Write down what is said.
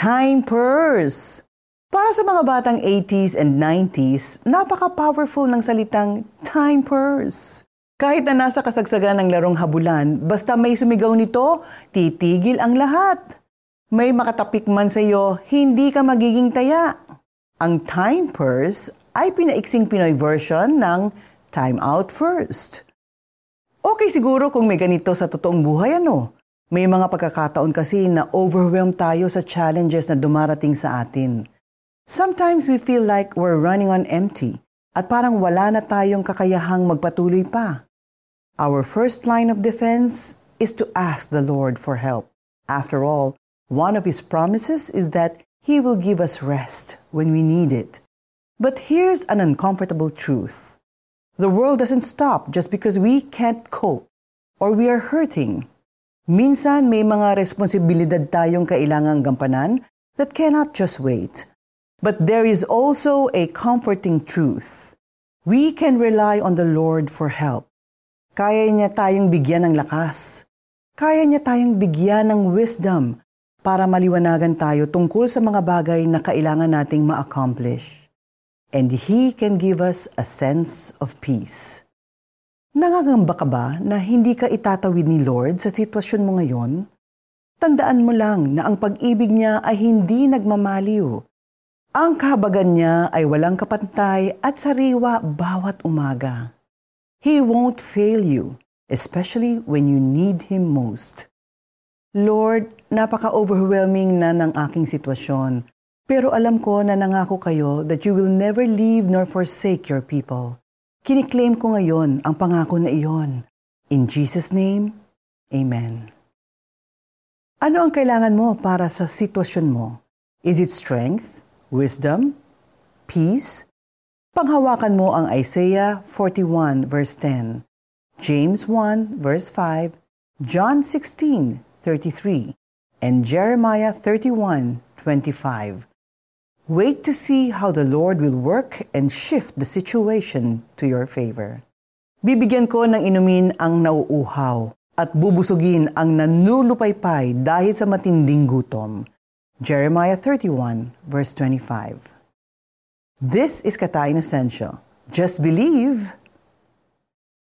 Time Purse! Para sa mga batang 80s and 90s, napaka-powerful ng salitang time purse. Kahit na nasa kasagsagan ng larong habulan, basta may sumigaw nito, titigil ang lahat. May makatapik man sa iyo, hindi ka magiging taya. Ang time purse ay pinaiksing Pinoy version ng time out first. Okay siguro kung may ganito sa totoong buhay ano. May mga pagkakataon kasi na overwhelmed tayo sa challenges na dumarating sa atin. Sometimes we feel like we're running on empty at parang wala na tayong kakayahang magpatuloy pa. Our first line of defense is to ask the Lord for help. After all, one of His promises is that He will give us rest when we need it. But here's an uncomfortable truth. The world doesn't stop just because we can't cope or we are hurting. Minsan may mga responsibilidad tayong kailangang gampanan that cannot just wait. But there is also a comforting truth. We can rely on the Lord for help. Kaya niya tayong bigyan ng lakas. Kaya niya tayong bigyan ng wisdom para maliwanagan tayo tungkol sa mga bagay na kailangan nating ma-accomplish. And He can give us a sense of peace. Nangangamba ka ba na hindi ka itatawid ni Lord sa sitwasyon mo ngayon? Tandaan mo lang na ang pag-ibig niya ay hindi nagmamaliw ang kahabagan niya ay walang kapantay at sariwa bawat umaga. He won't fail you, especially when you need Him most. Lord, napaka-overwhelming na ng aking sitwasyon, pero alam ko na nangako kayo that you will never leave nor forsake your people. Kiniklaim ko ngayon ang pangako na iyon. In Jesus' name, Amen. Ano ang kailangan mo para sa sitwasyon mo? Is it strength? wisdom, peace. Panghawakan mo ang Isaiah 41 verse 10, James 1 verse 5, John 16:33, and Jeremiah 31:25. Wait to see how the Lord will work and shift the situation to your favor. Bibigyan ko ng inumin ang nauuhaw at bubusugin ang nanulupaypay dahil sa matinding gutom. Jeremiah 31, verse 25. This is Kata Inocencio. Just believe